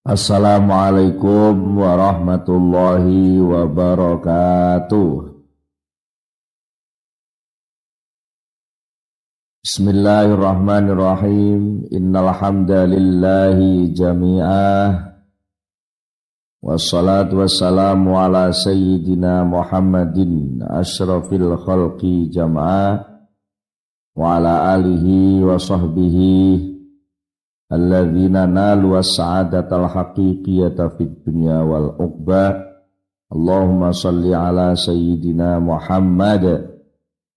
Assalamualaikum warahmatullahi wabarakatuh. Bismillahirrahmanirrahim. Innal hamdalillahi jami'ah. Wassalatu wassalamu ala sayyidina Muhammadin asyrafil khalqi jam'ah wa ala alihi wa sahbihi alladzina nalu as-sa'adatal haqiqiyata fid dunya wal uqba. Allahumma salli ala sayyidina Muhammad.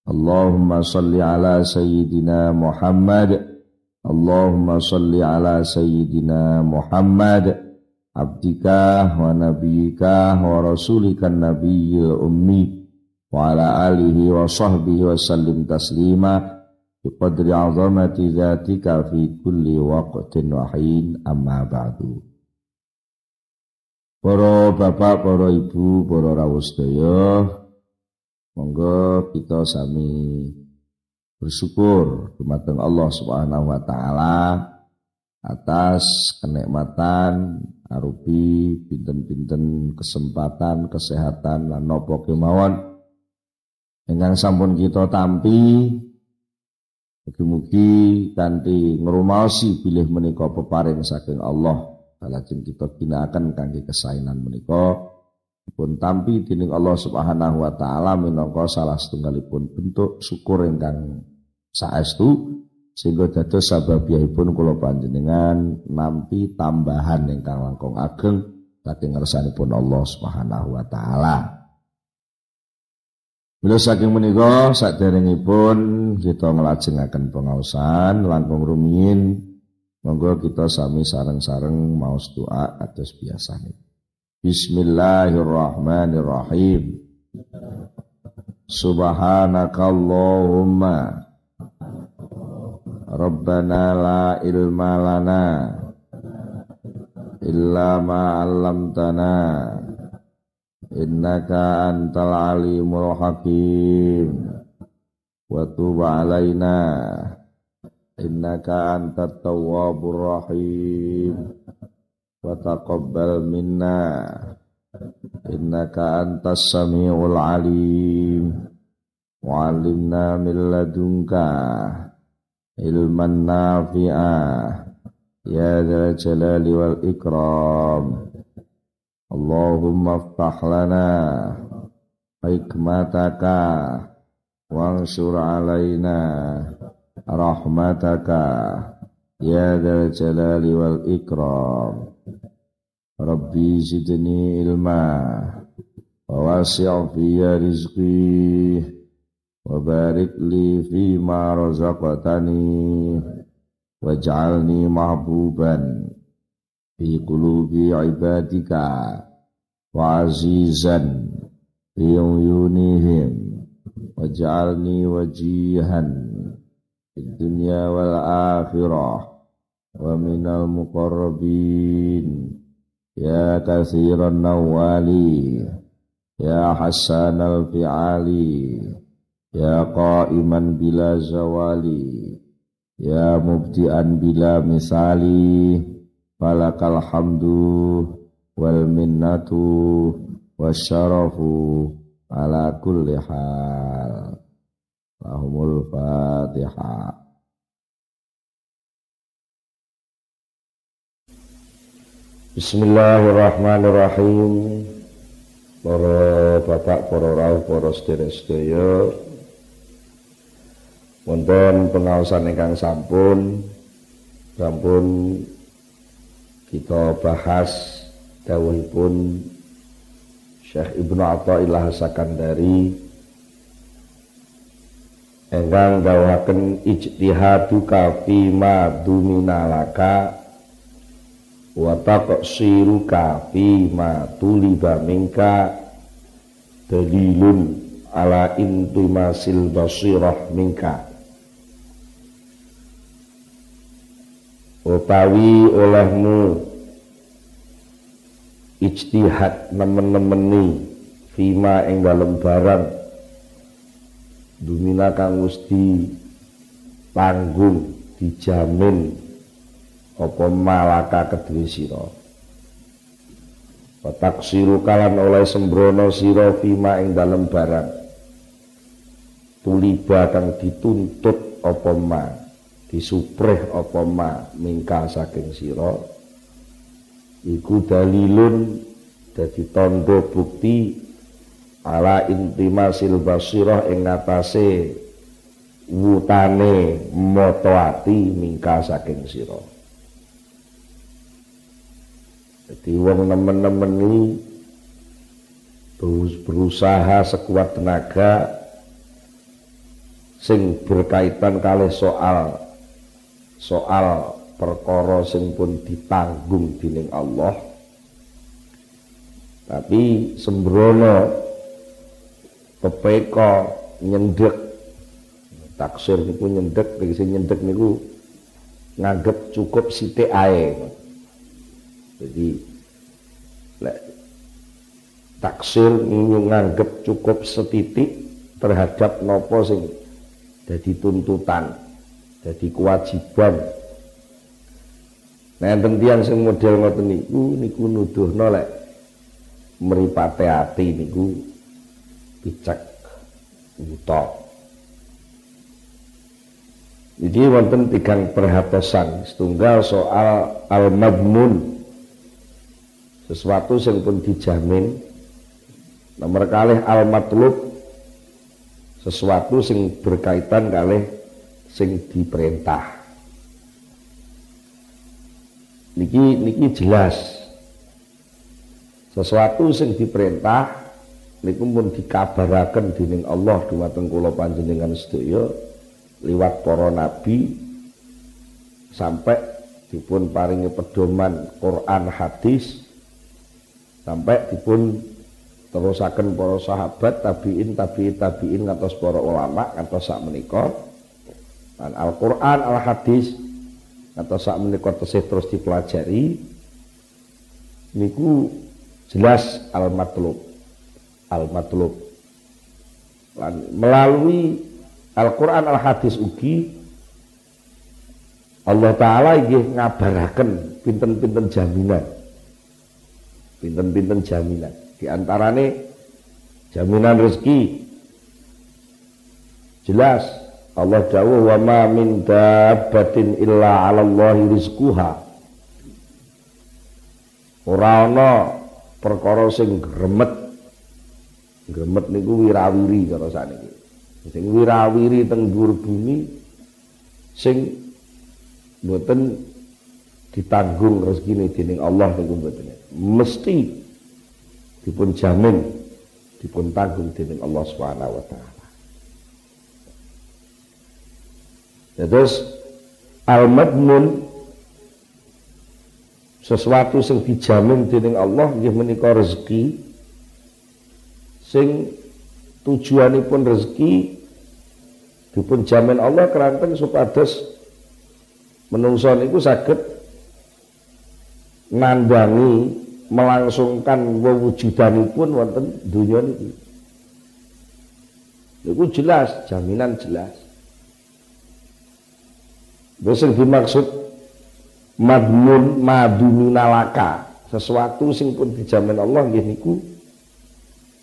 Allahumma salli ala sayyidina Muhammad. Allahumma salli ala sayyidina Muhammad. Abdika wa nabiyyika wa rasulika nabiyil ummi. Wa alihi taslima biqadri azamati dzatika fi kulli waqtin wa hin amma ba'du Para bapak, para ibu, para rawuh sedaya monggo kita sami bersyukur dumateng Allah Subhanahu wa taala atas kenikmatan arupi pinten-pinten kesempatan kesehatan lan napa kemawon ingkang sampun kita tampi Mugi-mugi kanthi ngrumaosi bilih menika peparing saking Allah kalajeng kita ginakaken kangge kesainan menika pun tampi dening Allah Subhanahu wa taala minangka salah setunggalipun bentuk syukur ingkang saestu sehingga dados sababiyahipun kula panjenengan nampi tambahan ingkang langkung ageng saking ngersanipun Allah Subhanahu wa taala. Bila saking menika pun kita nglajengaken pengaosan langkung rumiyin monggo kita sami sareng-sareng maos doa atas biasane. Bismillahirrahmanirrahim. Subhanakallahumma Rabbana la ilma lana illa ma 'allamtana innaka antal alimul hakim. Wa tub alaina. Innaka antat tawwabur rahim. Wa taqabbal minna. Innaka antas samiul alim. Wa alimna min ladunka ilman nafi'ah ya dzal jalali wal ikram Allahumma ftah lana hikmataka wansur alaina rahmataka ya dzal jalali wal ikram. Rabbi zidni ilma wa wasi' fi rizqi wa barik li fi ma razaqtani waj'alni mahbuban fi qulubi ibadika wa azizan fi uyunihim. Waj'alni wajihan fid dunya wal akhirah wa minal muqarrabin. Ya katsiran nawali ya hasanal fi'ali ya qa'iman bila zawali ya mubtian bila misali falakal hamdu wal minnatu wasyarafu ala kulli hal. Lahumul fatihah Bismillahirrahmanirrahim. Para bapak, para rawuh, para sedherek-sedaya wonten pengaosan ingkang sampun. Sampun kita bahas pun Syekh Ibnu Athaillah Sakandari enggang dawuhaken ijtihadu kafi ma duminalaka wa taqsiru kafi ma tuliba minka dalilun ala intimasil basirah minka utawi olehmu ijtihad nemen-nemeni fima ing dalem barang dumina kang mesti tanggung dijamin apa malaka kedue sira. Wataksiru kalan oleh sembrono sira fima ing dalem barang. Tuliba kang dituntut apa ma, disupreh apa ma mingka saking sira. Iku dalilun dadi tanda bukti ala intimasil basirah ing ngatasé wutane moto ati mingka saking sira. Jadi wong nemen-nemen berusaha sekuat tenaga sing berkaitan kali soal soal perkara sing pun ditanggung dening Allah. Tapi sembrono pepeko nyendek. Taksir niku nyendek tegese nyendek niku nganggep cukup sithik ae. Jadi lek taksir nganggep cukup setitik terhadap nopo sing jadi tuntutan, jadi kewajiban. Nah, enten tiyang sing model ngoten niku niku nuduhno lek mripate ati niku picek buta. Jadi wonten tigang perhatosan setunggal soal al-madmun sesuatu yang pun dijamin nomor kalih al matlub sesuatu yang berkaitan kalih sing diperintah. Niki niki jelas. Sesuatu sing diperintah niku pun dikabaraken dening Allah dumateng kula panjenengan sedaya liwat para nabi sampai dipun paringi pedoman Quran hadis sampai dipun terusaken para sahabat tabiin tabiin tabiin ngantos para ulama ngantos sak menika dan Al-Qur'an Al-Hadis. Ngantos sak menika tesih terus dipelajari niku jelas al-matlub. Al-matlub. Melalui Al-Qur'an Al-Hadis ugi Allah taala inggih ngabaraken pinten-pinten jaminan. Pinten-pinten jaminan. Di antarane jaminan rezeki. Jelas Allah dawuh wa ma min dabbatin illa 'ala Allah rizquha. Ora ana perkara sing gremet. Gremet niku wirawiri cara saniki sing wirawiri teng dhuwur bumi sing mboten ditanggung rezeki dening Allah niku mboten. Mesti dipun jamin dipun tanggung dening Allah Subhanahu wa taala. Ya, terus al-madmun sesuatu sing dijamin dening Allah nggih menika rezeki sing tujuanipun rezeki dipun jamin Allah keranten supados menungso niku saged nandangi melangsungkan wewujudanipun wonten dunia niki. Niku jelas, jaminan jelas. Wis dimaksud madmun maduminalaka, sesuatu sing pun dijamin Allah nggih niku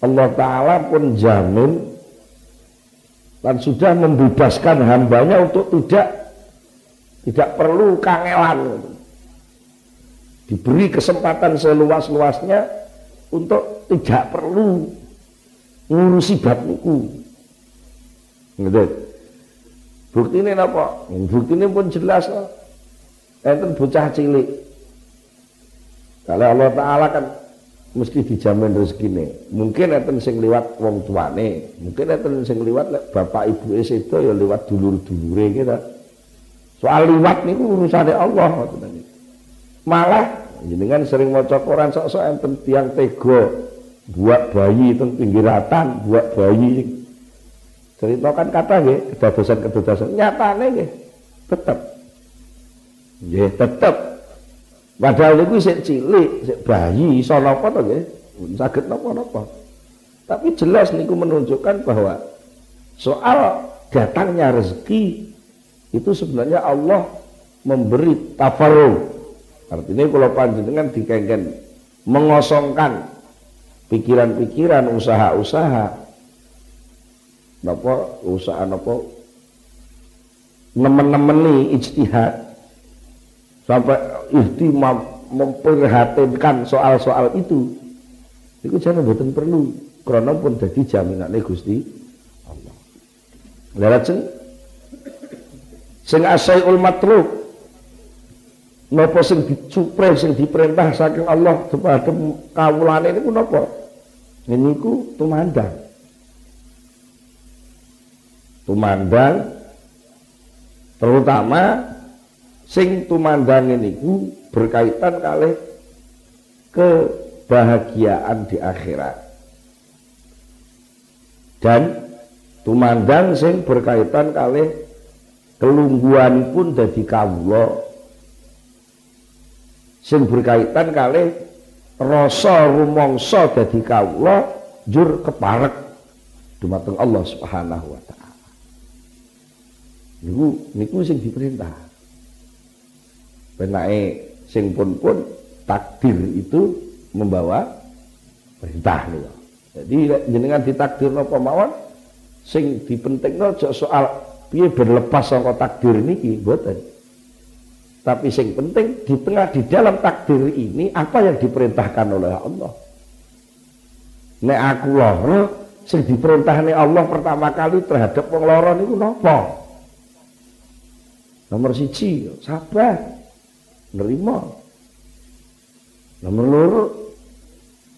Allah taala pun jamin dan sudah membebaskan hambanya untuk tidak tidak perlu kangelan diberi kesempatan seluas-luasnya untuk tidak perlu ngurusi bab niku. Gitu. Bukti ini apa? Bukti ini pun jelas loh. Enten bocah cilik. Kalau Allah Ta'ala kan mesti dijamin rezeki ini. Mungkin enten sing liwat wong tuane, mungkin enten sing liwat bapak ibu itu ya liwat dulur-dulure kita. Soal liwat niku urusannya Allah. Malah jenengan sering maca Quran sok-sok enten tiang tega buat bayi teng pinggiratan, buat bayi ceritakan kata nggih kedadosan-kedadosan nyatane nggih tetep. Nggih tetep. Padahal niku sik cilik sik bayi iso napa to nggih? Saged napa-napa. Tapi jelas niku menunjukkan bahwa soal datangnya rezeki itu sebenarnya Allah memberi tafarruh Artinya kalau panjenengan dikengken mengosongkan pikiran-pikiran usaha-usaha napa usaha napa? Nemen-nemeni ijtihad. Sampai ihtimam memperhatikan soal-soal itu. Itu jangan buatan perlu karena pun jadi jaminan Gusti Allah. Lajeng sing asaiul matlub napa sing dicupre sing diperintah saking Allah kepada kawulane niku napa? Niku tumandang tumandang terutama sing tumandang niku berkaitan kali kebahagiaan di akhirat. Dan tumandang sing berkaitan kali kelungguan pun dadi kawula. Sing berkaitan kali rasa rumangsa dadi kawula jur keparek dumateng Allah Subhanahu wa taala niku niku sing diperintah. Penake sing pun pun takdir itu membawa perintah nih jadi jenengan ditakdir napa mawon? Sing dipentingno soal piye berlepas saka takdir niki mboten. Tapi sing penting di tengah di dalam takdir ini apa yang diperintahkan oleh Allah? Nek aku lara sing diperintahne Allah pertama kali terhadap wong lara niku napa nomor siji sabar. Nerima. Nomor loro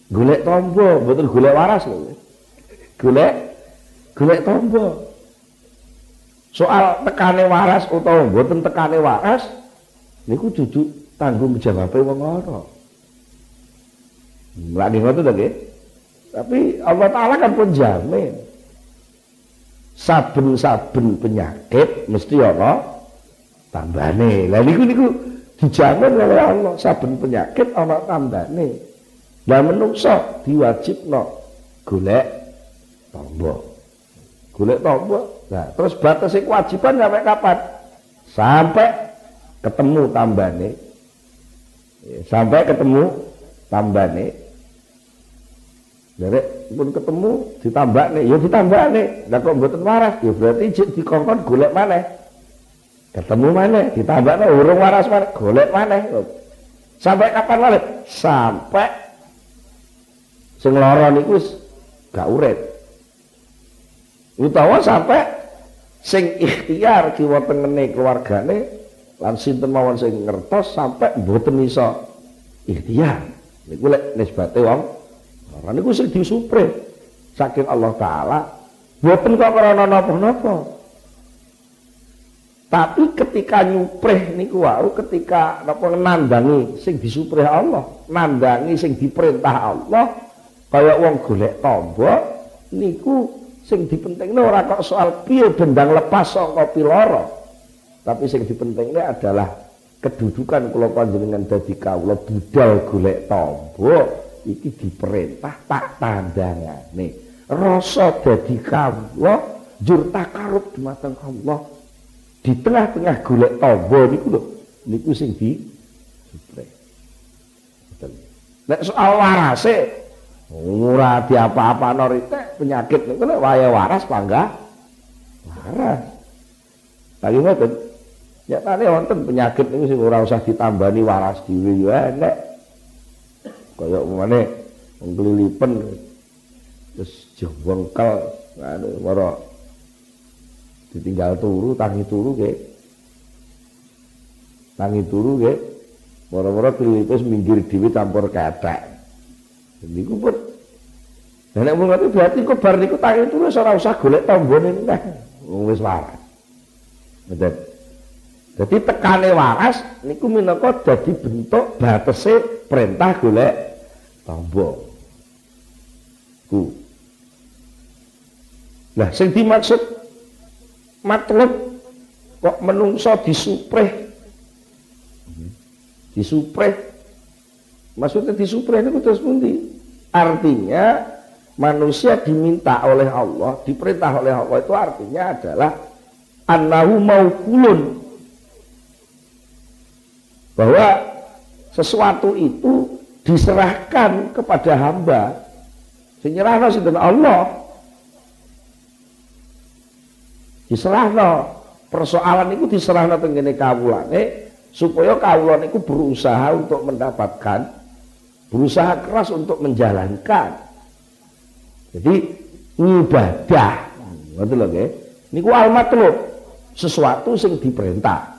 golek tombo. Betul golek waras lho. Golek golek tombo. Soal tekane waras utawa mboten tekane waras niku dudu tanggung jawab wong lara. Lagi ngoten to tapi Allah taala kan pun jamin. Saben-saben penyakit mesti ana tambane lah niku niku dijamin oleh Allah saben penyakit ana tambane lah menungso diwajibno golek tombok golek tombok Nah, terus batas kewajiban sampai kapan? Sampai ketemu tambane. Ya, sampai ketemu tambane. Jadi pun ketemu ditambah nih, ya ditambah nih. Nah kok mboten waras, ya berarti dikongkon golek mana? Ketemu mana? Ditambah nih, urung waras mana? Golek mana? Sampai kapan mana? Sampai sing lara niku gak urip. Utawa sampai sing ikhtiar kiwa tengene keluargane lan sinten mawon sing ngertos sampai mboten iso ikhtiar niku lek nisbate wong ora niku sing disupre saking Allah taala mboten kok krana napa-napa tapi ketika nyupreh niku wau ketika napa nandangi sing disupreh Allah nandangi sing diperintah Allah kaya wong golek tombok niku sing dipentingnya ora kok soal piye bendang lepas saka piloro tapi sing dipentingnya adalah kedudukan kula panjenengan dadi kawula budal golek tombo iki diperintah tak tandangane. Rasa dadi kawula jur takarub dumateng Allah di tengah-tengah golek tombo niku lho niku sing di Nek soal warase Ora apa-apa norite penyakit niku nek wae waras pangga waras. Lagi ngoten. Nyatane wonten penyakit niku sing ora usah ditambani waras dhewe yo enek. Kaya umane wong kelilipen terus jengkel anu ora ditinggal turu tangi turu ke tangi turu ke moro-moro kelilipes minggir dhewe campur ketek niku pun Nek mung ngoten berarti kok bar niku tangi terus ora usah golek tombone neh. Wong wis waras. Ngoten. Jadi tekane waras niku minangka dadi bentuk batese perintah golek tombo. Ku. Nah, sing dimaksud matlub kok menungso disupreh. Disupreh. Maksudnya disupreh niku terus pundi? Artinya manusia diminta oleh Allah, diperintah oleh Allah itu artinya adalah annahu maukulun. Bahwa sesuatu itu diserahkan kepada hamba. Sinten Allah. Diserahno persoalan itu diserahno teng kene kawulane supaya kawula niku berusaha untuk mendapatkan berusaha keras untuk menjalankan. Jadi ibadah. Ngoten lho nggih. Niku al-matlub, sesuatu sing diperintah.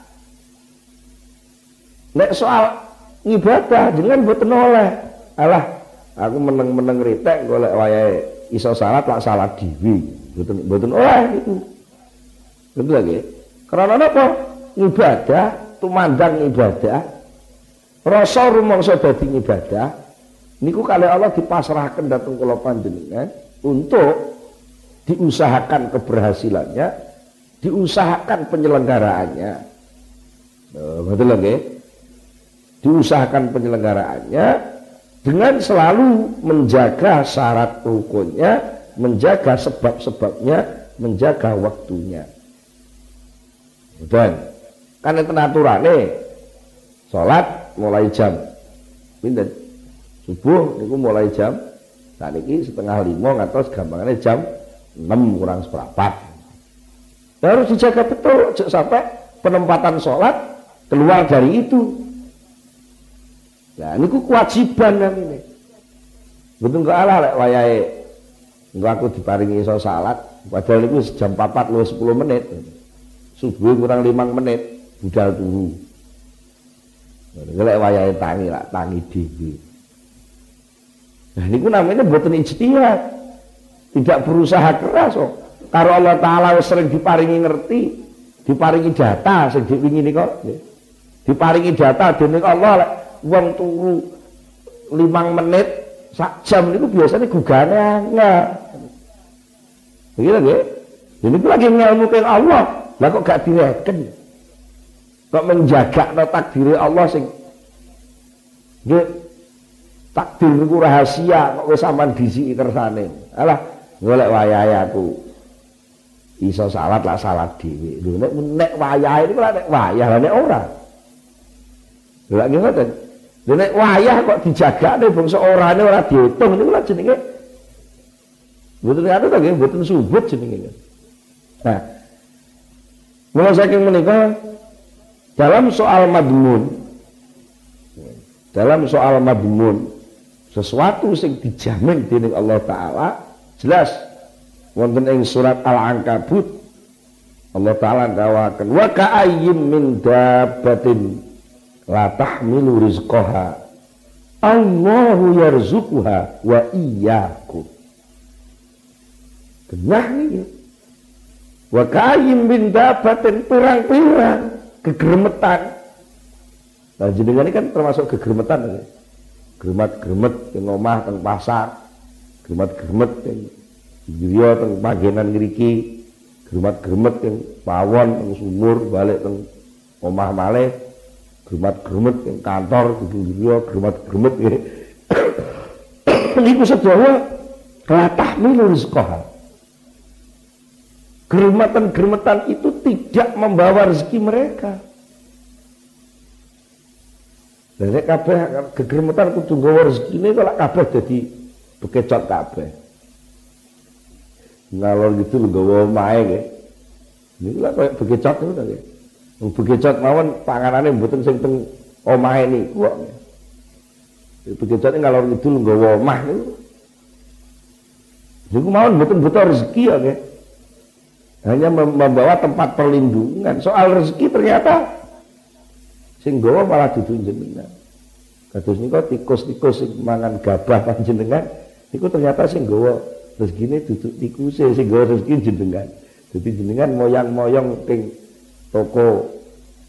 Nek soal ibadah dengan boten oleh. Alah, aku meneng-meneng ritek golek wayahe iso salat lak salat dhewe. Boten boten oleh itu. Betul lagi. Karena apa? Ibadah, tumandang ibadah, rasa rumangsa dadi ibadah niku kali Allah dipasrahkan datang kula panjenengan untuk diusahakan keberhasilannya, diusahakan penyelenggaraannya. betul lagi diusahakan penyelenggaraannya dengan selalu menjaga syarat rukunnya, menjaga sebab-sebabnya, menjaga waktunya. Dan kan itu nih, sholat mulai jam. Pindah subuh niku mulai jam. Saat ini setengah lima atau segampangannya jam enam kurang seperempat harus dijaga betul sampai penempatan sholat keluar dari itu. Nah, ini kewajiban yang ini. Betul nggak ala lek wayahe? Enggak aku diparingi iso salat, padahal itu jam 4 lu 10 menit. Subuh kurang 5 menit budal turu. Lek wayahe tangi lah, tangi dhewe. Nah, ini namanya mboten ijtihad. Tidak berusaha keras kok. Karo Allah taala sering diparingi ngerti, diparingi data sing diwingi kok. Diparingi data dening Allah lek wong turu limang menit sak jam itu biasanya gugane angel begitu nggih ini lagi ngelmu Allah lah kok gak direken? Kok menjaga no takdir Allah sing nggih takdir niku rahasia kok wis sampean disiki kersane? Alah golek wayahe aku. Iso salat lah salat dhewe. Lho nek nek wayahe niku nek wayah nek ora. Lha ngoten. Lha nek wayah kok dijagakne bangsa orane ora diitung niku lha jenenge. Mboten anu to nggih mboten subut jenenge. Nah, Mula saking menika dalam soal madmun dalam soal madmun sesuatu sing dijamin dening Allah taala jelas. Wonten ing surat Al-Ankabut Allah taala dawaken wa ka'ayyim min dabbatin la tahmilu rizqaha Allahu yarzuquha wa iyyakum. Niki wa kayyim bin dabatin pirang-pirang kegermetan nah jenengan ini kan termasuk kegermetan ya. germet-germet yang omah teng pasar germet-germet yang griya teng panggenan ngriki germet-germet yang pawon teng sumur balik teng omah malih Germat-germet yang kantor germat-germet ini. Niku sedaya latah milu rizqaha. Germatan-germatan itu tidak membawa rezeki mereka. Dan nek kabeh kegermetan kudu nggawa rezekine kok kabeh dadi bekecot kabeh. Ngalor gitu lho nggawa omahe nggih. Niku lak koyo bekecot to nggih. Bekecot mawon panganane mboten sing teng omahe niku kok. Bekecote ngalor ngidul nggawa omah niku. Niku mawon mboten butuh rezeki ya nggih. Hanya membawa tempat perlindungan. Soal rezeki ternyata sing nggawa malah dudu jenengan. Kados nika tikus-tikus sing mangan gabah panjenengan niku ternyata sing nggawa rezekine dudu tikuse sing nggawa rezeki jenengan. Jadi jenengan moyang-moyong ting toko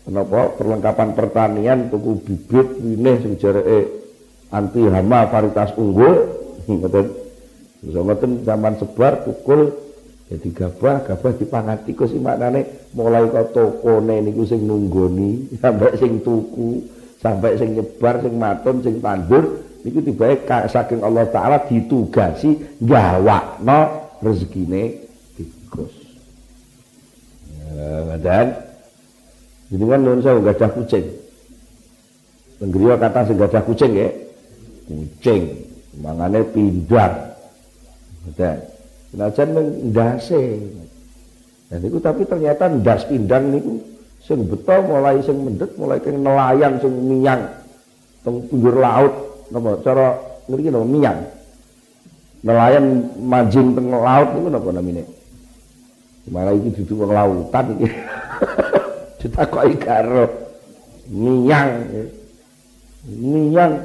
kenapa perlengkapan pertanian tuku bibit winih sing jareke anti hama varietas unggul ngoten zaman sebar tukul jadi gabah gabah dipangan tikus sing maknane mulai kok tokone niku sing nunggoni sampai sing tuku sampai sing nyebar sing maton sing tandur niku tibae saking Allah taala ditugasi gawakno rezekine tikus ya, dan jadi kan nun saya gajah kucing. Tenggeriya kata sing gajah kucing ya. kucing mangane pindang dan senajan ndase. Dan itu tapi ternyata ndas pindang niku sing beto mulai sing mendet mulai keng nelayan sing minyang teng pinggir laut. Napa cara ngriki napa minyang nelayan mancing teng laut niku napa namine? Malah iki dudu wong lautan iki. Ditakoki karo minyang minyang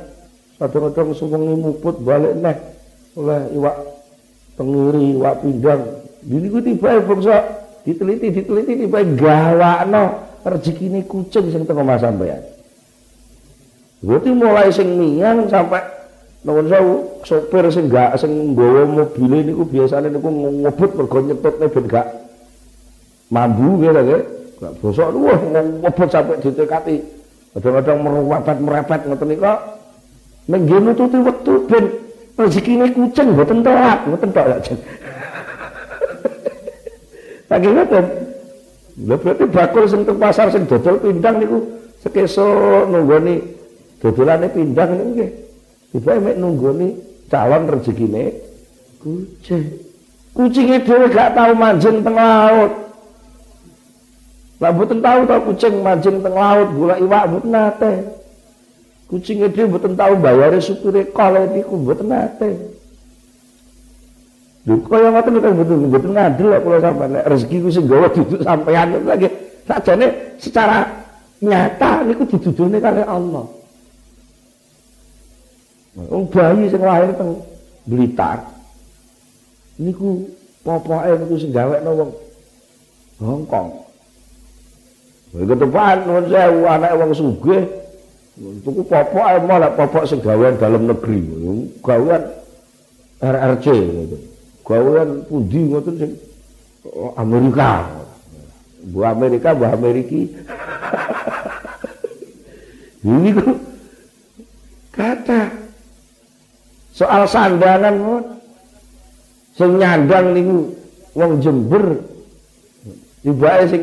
kadang-kadang suwengi muput balik neh oleh iwak tengiri iwak pindang ini ku tiba bangsa diteliti diteliti tiba gawakno rezekine kucing sing teko mas sampean Berarti mulai sing minyang sampai Nuwun sewu, sopir sing gak sing nggawa mobil niku biasane niku ngebut mergo nyetutne ben gak mambu gitu ya. Gak bosok wah ngebut sampai ditekati. Kadang-kadang merepet-merepet ngoten niku. Ning nggih nututi wektu ben rezekine kucing mboten telat, mboten tok ya. Lagi ngoten. Lha berarti bakul teng pasar sing dodol pindang niku sekeso nunggoni dodolane pindang niku nggih. Tiba mek nunggoni calon rezekine kucing. Kucingnya dhewe gak tahu mancing teng laut. Lah mboten tahu tau kucing mancing teng laut golek iwak mboten nate. Dhewe mboten tahu bayare supire kale niku mboten nate. Lho kaya ngoten kan mboten mboten kok kula sampeyan nek rezeki ku sing gawa duduk sampeyan lagi sakjane secara nyata niku didudune kali Allah. Wong bayi sing lahir teng Blitar niku popoke niku sing gawekno wong Hongkong. Iku tepan nuwun sewu anake wong sugih tuku popoke malah popok sing gawean dalam negeri. Gawean RRC gitu. Gawean pundi ngoten sing Amerika. Bu Amerika, Bu Ameriki. Ini kok kata soal sandangan mon sing nyandang niku wong Jember tibake sing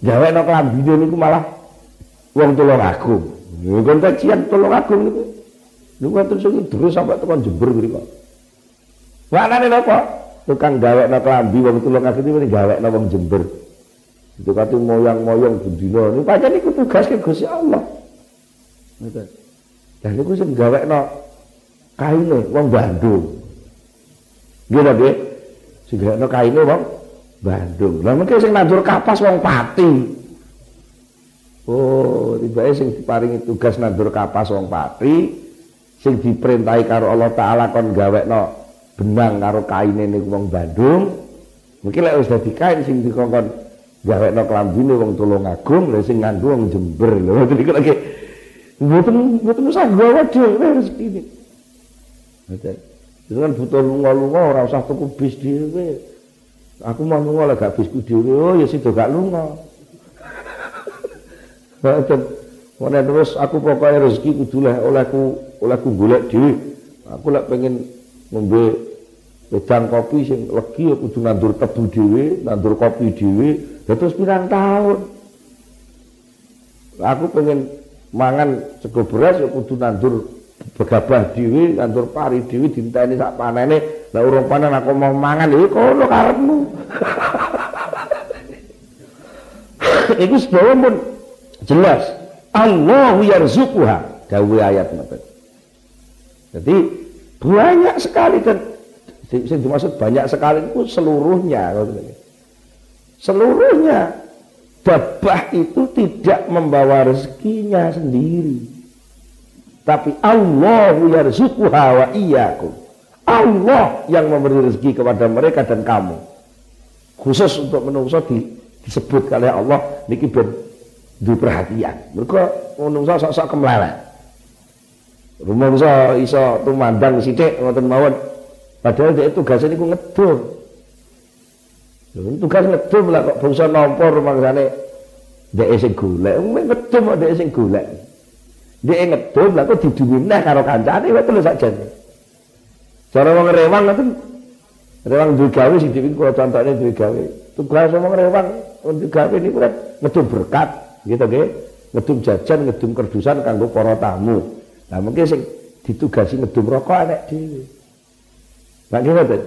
gawekno klambine niku malah wong Tulungagung kon kajian Tulungagung niku niku wonten sing terus sampai tekan Jember mriku Maknane napa tukang gawekno klambi wong Tulungagung niku gawekno wong Jember itu kate moyang-moyang bendina niku pancen niku tugas Gusti Allah ngoten dan niku sing gawekno kaine wong Bandung. Nggih to, Nggih. Sing gawekno kaine wong Bandung. Lah mengke sing nandur kapas wong Pati. Oh, tibake sing diparingi tugas nandur kapas wong Pati sing diperintahi karo Allah taala kon gawekno benang karo kaine niku wong Bandung. Mungkin lek wis dadi kain sing dikongkon gawekno klambine wong Tulungagung, lha sing nganggo wong Jember. Lho niku lagi mboten mboten usah gawe dhewe rezeki itu kan butuh lunga-lunga ora usah tuku bis dhewe. Aku mau lunga lek gak bisku dhewe, oh ya sido gak lunga. Ngoten. Ora terus aku pokoknya rezeki kudu oleh olehku olehku golek dhewe. Aku lek pengen ngombe wedang kopi sing legi ya kudu nandur tebu dhewe, nandur kopi dhewe. Terus pirang tahun. Aku pengen mangan sego beras ya kudu nandur begabah dhewe kantor pari dhewe dinteni sak panene lah urung panen aku mau mangan iki kono karepmu iku sebawa pun jelas. Allahu yarzuquha. Gawe ayat ngoten. Jadi banyak sekali kan sing dimaksud banyak sekali itu seluruhnya. Seluruhnya. Dabah itu tidak membawa rezekinya sendiri. Tapi Allah yarzuquha wa iyyakum. Allah yang memberi rezeki kepada mereka dan kamu. Khusus untuk menungso di, disebut oleh Allah. Niki di perhatian. Mereka menungso sok-sok kemleleh. Rumangsa iso tumandang sithik ngoten mawon. Padahal dia tugasnya niku ngedul. Tugas ngedul lah kok bangsa nampa rumangsane dhek sing golek. Ngedul kok dhek sing golek. Dia ngedum lah kok diduwi neh karo kancane wae terus sakjane. Cara wong rewang ngoten. Rewang duwe gawe sing diwiki kula contone duwe gawe. Tugas wong rewang duwe gawe niku ngedum berkat gitu nggih. Ngedum jajan, ngedum kerdusan kanggo para tamu. Nah mungkin sing ditugasi ngedum rokok anak dhewe. Lah ngoten.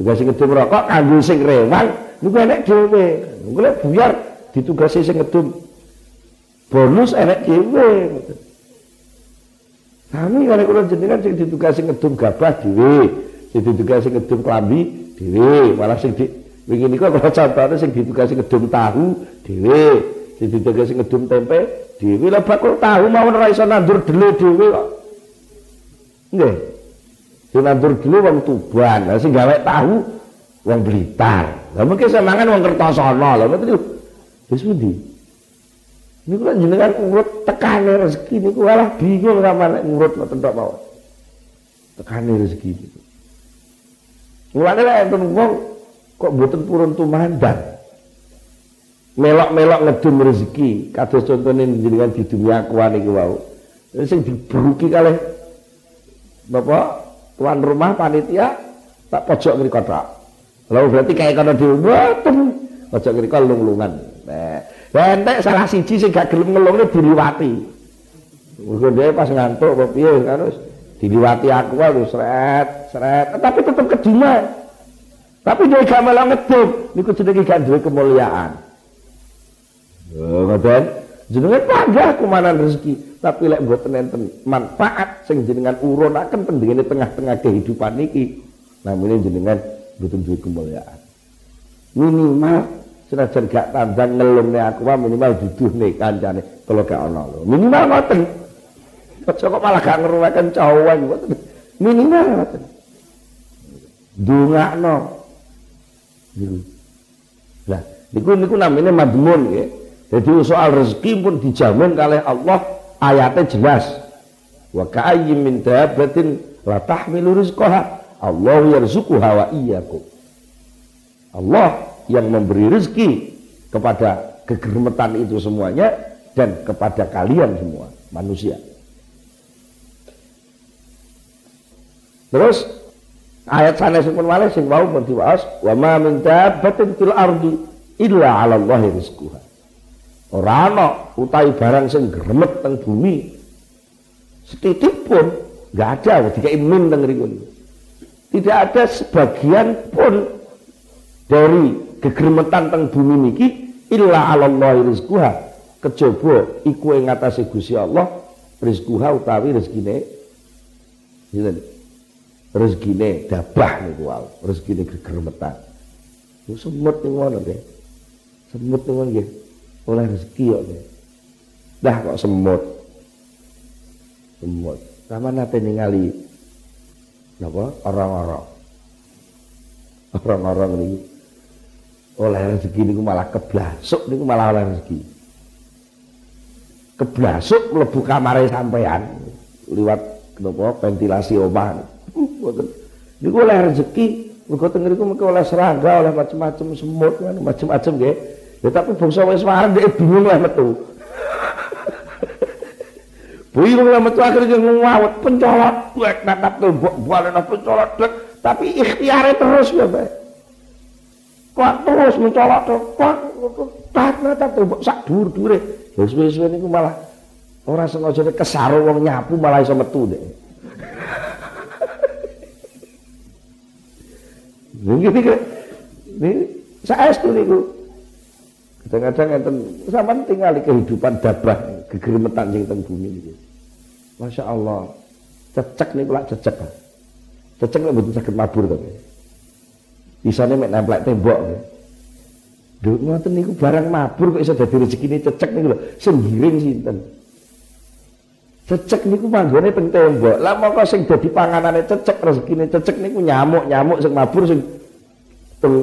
Tugasi ngedum rokok kanggo sing rewang niku enek dhewe. Engko buyar ditugasi sing ngedum bonus enek dhewe. Kami kalau kula jenengan sing ditugasi ngedum gabah dhewe, sing ditugasi ngedum klambi dhewe, malah sing di wingi niku kalau contohnya sing ditugasi ngedum tahu dhewe, sing ditugasi ngedum tempe dhewe lah bakul tahu mau ora nandur dhewe dhewe kok. Nggih. Sing nandur dhewe wong Tuban, lah sing gawe tahu wong Blitar. Lah mungkin semangan wong Kertosono, lha mboten wis pundi? Niku kan jenengan urut tekane rezeki niku malah bingung sama nek ngurut ngoten tok mawon. Tekane rezeki niku. Mulane lek enten wong kok mboten purun tumandang. Melok-melok ngedum rezeki, kados contone jenengan di dunia kuan iki wau. Sing diberuki kalih Bapak tuan rumah panitia tak pojok ngriko tok. Lha berarti kayak kono dhewe mboten. Pojok ngriko lung-lungan. Nah, Entek salah siji sing gak gelem ngelungne diliwati. Mergo dhewe pas ngantuk apa piye terus diliwati aku wae sret sret tapi tetep kediman. Tapi dia gak malah ngedum niku jenenge gak kemuliaan. Ngoten. Jenenge panggah kumanan rezeki, tapi lek mboten enten manfaat sing jenengan urunaken pendingine tengah-tengah kehidupan niki. Namanya jenengan mboten duwe kemuliaan. Minimal senajan gak tandang ngelumne aku mah minimal nih kancane kalau gak ono lho minimal ngoten aja kok malah gak ngeruweken cowok ngoten minimal ngoten dongakno niku lah niku niku namanya madmun ya jadi soal rezeki pun dijamin oleh Allah ayatnya jelas wa ka'ayyin min dabbatin la tahmilu rizqaha Allah yarzuquha wa iyyakum Allah yang memberi rezeki kepada kegermetan itu semuanya dan kepada kalian semua manusia. Terus ayat sana pun malah sing mau pun diwaos wa ma min dabbatin fil ardi illa 'ala Allahi rizquha. Ora ana utawi barang sing gremet teng bumi. Setitik pun enggak ada dikai min teng Tidak ada sebagian pun dari kegermetan teng bumi niki illa Allah rizquha. Kejaba iku ing ngatasé Gusti Allah rizquha utawi rezekine sinten? Rezekine dabah niku wae rezekine kegermetan Itu semut ning ngono nggih. Semut ngono nggih oleh rezeki kok nggih dah kok semut? Semut. Sama nate ningali napa? Orang-orang. Orang-orang ini oleh rezeki niku malah keblasuk niku malah oleh rezeki. Keblasuk mlebu kamare sampean liwat kenapa ventilasi omah. Niku oleh rezeki. Mergo teng oleh serangga oleh macam-macam semut macam-macam nggih ya tapi bangsa wis wareng dhek bingung lah metu Bingung lah metu akhirnya ngawet pencolot natap tuh buat pencolot tapi ikhtiarnya terus ya baik Kok terus mencolok to. Kok tak tuh sak dhuwur-dhuwure. Ya suwe-suwe niku malah ora sengaja kesaru wong nyapu malah iso metu deh. Mungkin iki ini saya niku. Kadang-kadang enten sampean tinggal di kehidupan dabah gegermetan sing teng bumi. Masya Allah. Cecek niku lak cecek. Cecek nek mboten saged mabur to. Isane mek nemplek tembok. Lho ngoten niku barang mabur kok iso dadi rezekine cecek niku lho. Senggiring sinten? Cecek niku manggone teng tembok. Lah moko sing dadi panganane cecek rezekine cecek niku nyamuk-nyamuk sing mabur sing teng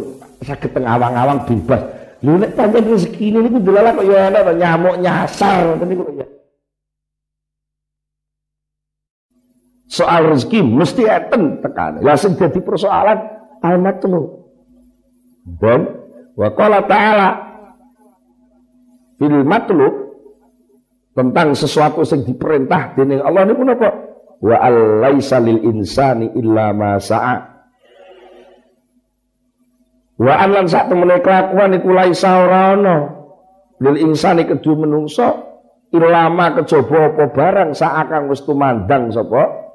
saged teng awang-awang bebas. Lho nek pancen rezekine niku delala kok ya ana nyamuk nyasar ngoten niku ya. Soal rezeki mesti enten tekan. Lah sing dadi persoalan al-matlu. Dan wa qala ta'ala fil matlu tentang sesuatu yang diperintah dening Allah niku napa? Wa alaisa lil insani illa ma sa'a. Wa alan sak temene kelakuan iku laisa ora ana lil insani kedua menungso ilama kejaba apa barang sak kang wis tumandang sapa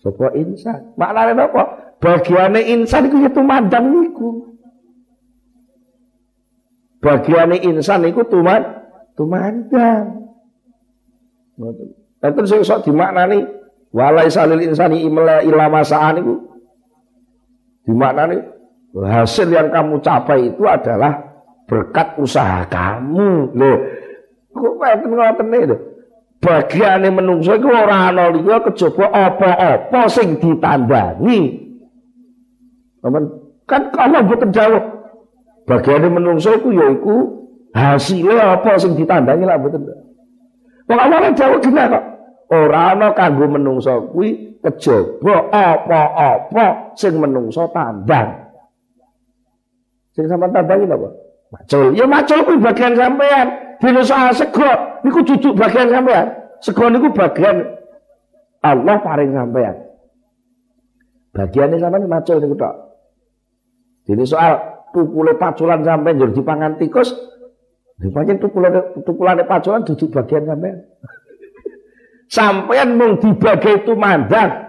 Sapa insan? Maknane apa? Bagiane insan iku ya tumandang niku. Bagiane insan iku tuman tumandang. Ngoten. Enten sing sok dimaknani walai salil insani imla ilama sa'an iku dimaknani hasil yang kamu capai itu adalah berkat usaha kamu. Loh, kok ngoten ngoten lho bagiane menungso iku ora ana liya kejaba apa-apa sing ditandani. Aman kan Allah boten dawuh. Bagiane menungso iku yaiku hasilnya apa sing ditandani lah boten. Wong Allah dawuh dina kok. Ora ana kanggo menungso kuwi kejaba apa-apa sing menungso tandang. Sing sampean tambahi apa? Macul. Ya macul kuwi bagian sampean. Dene soal sego niku cucuk bagian sampean. Sego niku bagian Allah paring sampean. Bagiannya sampean macul niku tok. Dene soal tukule paculan sampean njur dipangan tikus, dipanjen tukule tukulane paculan duduk bagian sampean. sampean mung dibagi itu mandang.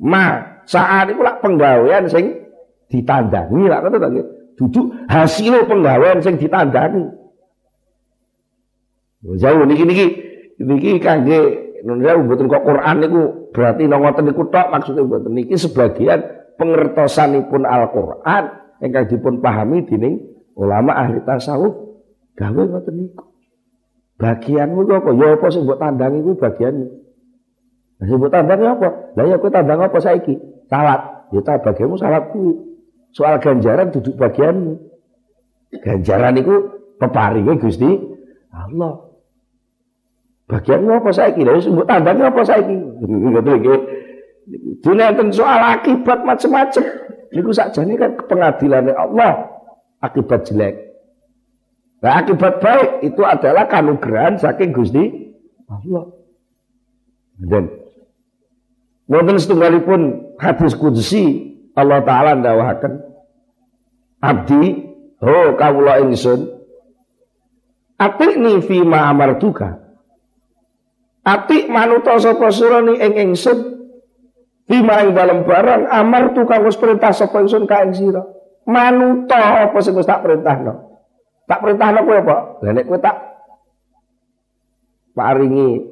Ma, saat itu lah penggawean sing ditandangi lah kata tadi. Duduk hasil penggawean sing ditandani. Jauh niki niki niki kangge nunjau mboten kok Quran niku berarti nang ngoten niku tok maksudnya mboten niki sebagian pengertosanipun Al-Qur'an ingkang dipun pahami dening ulama ahli tasawuf gawe ngoten niku. Bagianmu itu apa? Ya apa sing mbok tandangi iku bagianmu. Sing mbok tandangi apa? Lah ya kowe tandang apa saiki? Salat. Ya ta bagianmu salat kuwi. Soal ganjaran duduk bagianmu. Ganjaran itu peparingnya Gusti Allah. Bagianmu apa saya kira? Sumbu tandanya apa saya kira? Dunia enten soal akibat macam-macam. Niku sakjane kan pengadilan Allah akibat jelek. Nah, akibat baik itu adalah kanugrahan saking Gusti Allah. Dan wonten setunggalipun hadis kudsi Allah taala ndawahaken. Abdi ho kawula ingsun. Atikni fi ma amartuka. Atik manuta sapa surani ing ingsun. Fi ma ing dalem barang amartuka wis perintah sapa ingsun ka ing sira. Manuta apa sing tak perintahno? Tak perintahno apa lha nek kowe tak paringi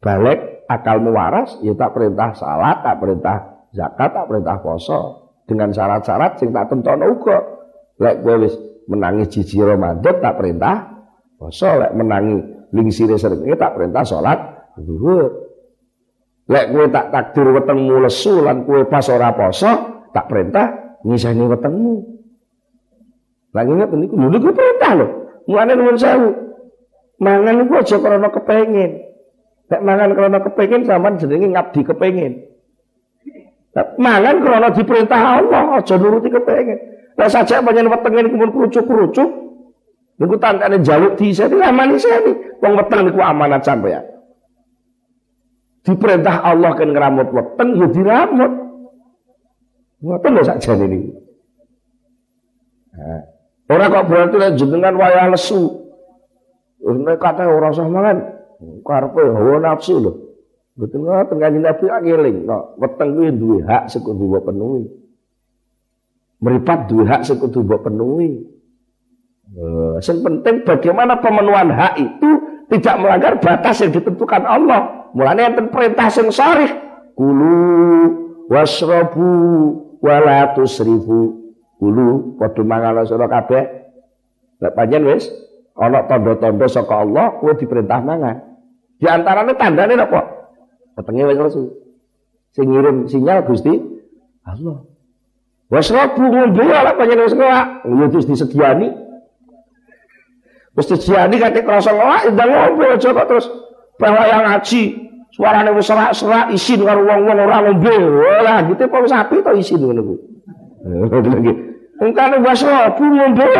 balik akalmu waras ya tak perintah salat tak perintah zakat tak perintah poso dengan syarat-syarat sing tak tentono uga. Lek kowe wis menangi jiji Ramadan tak perintah poso lek menangi lingsire srengenge tak perintah salat zuhur. Lek kowe tak takdir wetengmu lesu lan kowe pas ora poso tak perintah ngiseni wetengmu. Lagi ingat niku lho niku perintah lho. Mulane nuwun sewu. Mangan iku aja krana kepengin. Nek mangan krana kepengin sampean jenenge ngabdi kepengin Mangan krono diperintah Allah, aja nuruti kepengin. Lah saja panjenengan wetenge niku pun krucuk-krucuk. Niku tandane jaluk aman iseni. Wong weteng niku amanat sampeyan. Diperintah Allah kan ngeramut weteng ya diramut. Ngoten lho sakjane niku. Nah, kok berarti nek jenengan wayah lesu. Nek kata ora usah mangan, karepe hawa nafsu lho. Betul ngoten kanjeng Nabi ngeling kok weteng kuwi duwe hak kudu mbok penuhi. Meripat duwe hak kudu mbok penuhi. Uh, yang penting bagaimana pemenuhan hak itu tidak melanggar batas yang ditentukan Allah. Mulanya enten perintah sing sarih. Kulu wasrabu wala tusrifu. Kulu padha mangan sira kabeh. Lek panjen wis ana tanda-tanda saka Allah kowe diperintah mangan. Di antaranya tandane apa? Petenge wis lesu. Sing ngirim sinyal Gusti Allah. Wasrabu ngombe ala panjenengan wis ngoak. Ya terus disediani. Wis disediani kate krasa ngoak ndang ngombe aja kok terus bahwa yang ngaji suarane wis serak-serak isin karo wong-wong ora ngombe. Lah gitu apa wis api to isin ngono. Lagi. Engkane wasrabu ngombe.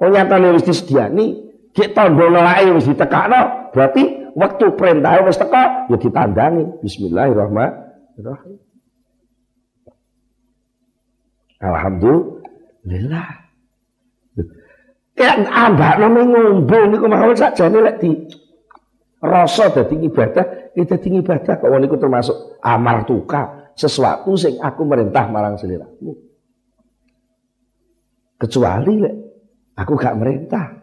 Oh nyatane wis disediani. Gek tondo nelake wis ditekakno, berarti waktu perintah wis teka ya ditandangi bismillahirrahmanirrahim Alhamdulillah Ya ambak nami ngombe niku mawon sakjane lek di Rasa dadi ibadah, ya dadi ibadah kok niku termasuk amal tuka, sesuatu sing aku merintah marang seliramu. Kecuali lek aku gak merintah.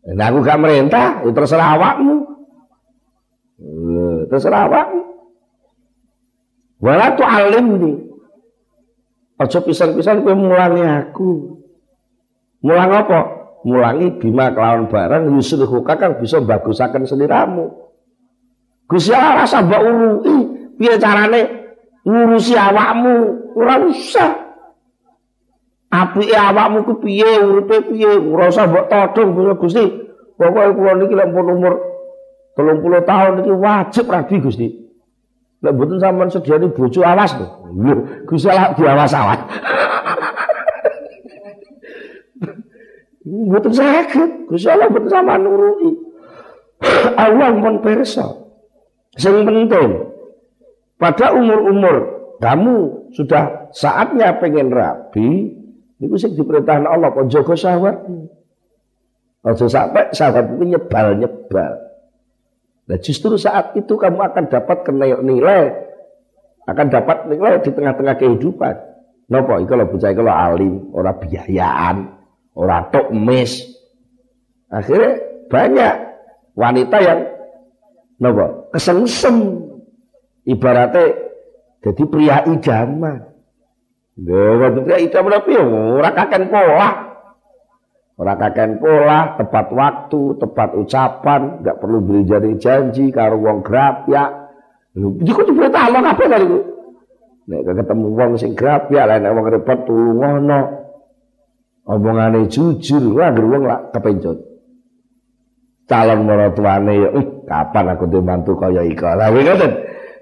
Nah, aku gak merintah, ya terserah awakmu. Terserah awakmu. Wala alim nih. Aja pisan-pisan kowe mulangi aku. Mulang apa? Mulangi bima kelawan barang yusrihu kakang bisa bagusaken seliramu. Gusti Allah rasa mbok urui, piye carane ngurusi awakmu? Ora usah. Apike awakmu ku piye, uripe piye? Ora usah mbok todhong Gusti. Pokoke kula niki lek umur 30 tahun iki wajib rabi Gusti. Lek mboten sampean sediani bojo awas to. Lho, Gusti Allah diawas-awas. Mboten sakit, Gusti Allah mboten sampean nurui. Allah pun persa. Sing penting pada umur-umur kamu sudah saatnya pengen rabi, itu sing diperintahkan Allah kok jaga syahwat. Ojo sampai syahwat itu nyebal-nyebal. Nah justru saat itu kamu akan dapat nilai, akan dapat nilai di tengah-tengah kehidupan. Nopo, itu lo bocah kalau alim, orang biayaan, orang tok mes. Akhirnya banyak wanita yang nopo kesengsem ibaratnya jadi pria idaman. Pria idaman tapi orang kakek pola. Kakek pola, tepat waktu, tepat ucapan, nggak perlu beli jadi janji karo wong grab ya. Lho, iku diperintah Allah kabeh kali iku. Nek ketemu wong sing grab ya, lain wong repot tulung ngono. Omongane jujur, wah wong lak kepencut. Calon mertuane ya, ih kapan aku duwe mantu kaya iku. Lah ngoten.